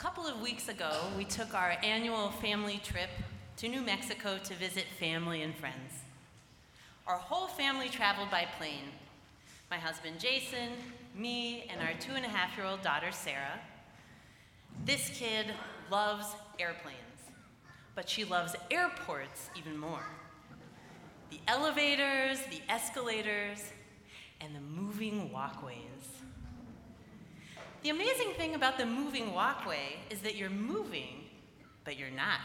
couple of weeks ago, we took our annual family trip to New Mexico to visit family and friends. Our whole family traveled by plane. My husband Jason, me, and our two and a half year old daughter Sarah. This kid loves airplanes, but she loves airports even more. The elevators, the escalators, and the moving walkways. The amazing thing about the moving walkway is that you're moving, but you're not.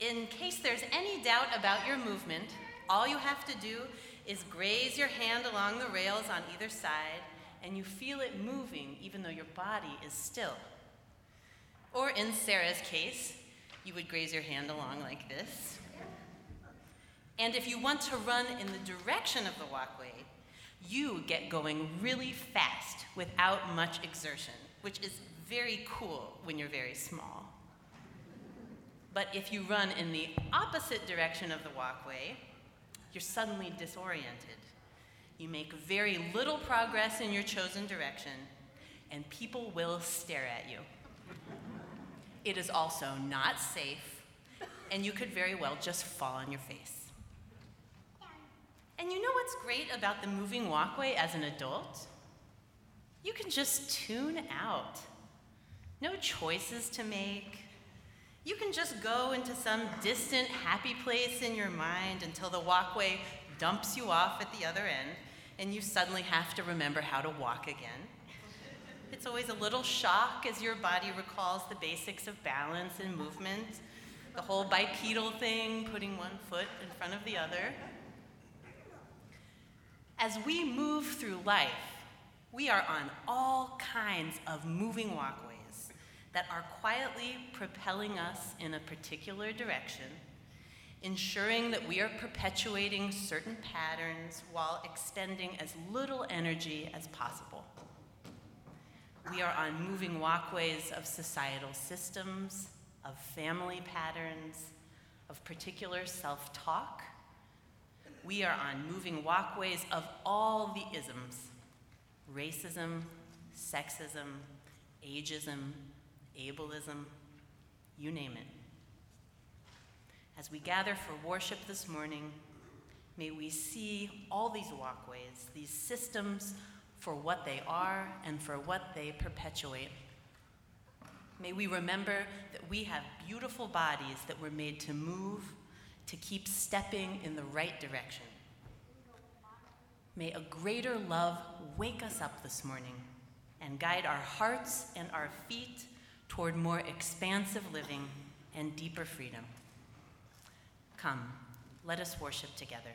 In case there's any doubt about your movement, all you have to do is graze your hand along the rails on either side, and you feel it moving even though your body is still. Or in Sarah's case, you would graze your hand along like this. And if you want to run in the direction of the walkway, you get going really fast without much exertion, which is very cool when you're very small. But if you run in the opposite direction of the walkway, you're suddenly disoriented. You make very little progress in your chosen direction, and people will stare at you. It is also not safe, and you could very well just fall on your face. What's great about the moving walkway as an adult? You can just tune out. No choices to make. You can just go into some distant, happy place in your mind until the walkway dumps you off at the other end and you suddenly have to remember how to walk again. It's always a little shock as your body recalls the basics of balance and movement, the whole bipedal thing, putting one foot in front of the other. As we move through life, we are on all kinds of moving walkways that are quietly propelling us in a particular direction, ensuring that we are perpetuating certain patterns while expending as little energy as possible. We are on moving walkways of societal systems, of family patterns, of particular self talk, we are on moving walkways of all the isms racism, sexism, ageism, ableism, you name it. As we gather for worship this morning, may we see all these walkways, these systems, for what they are and for what they perpetuate. May we remember that we have beautiful bodies that were made to move to keep stepping in the right direction. May a greater love wake us up this morning and guide our hearts and our feet toward more expansive living and deeper freedom. Come, let us worship together.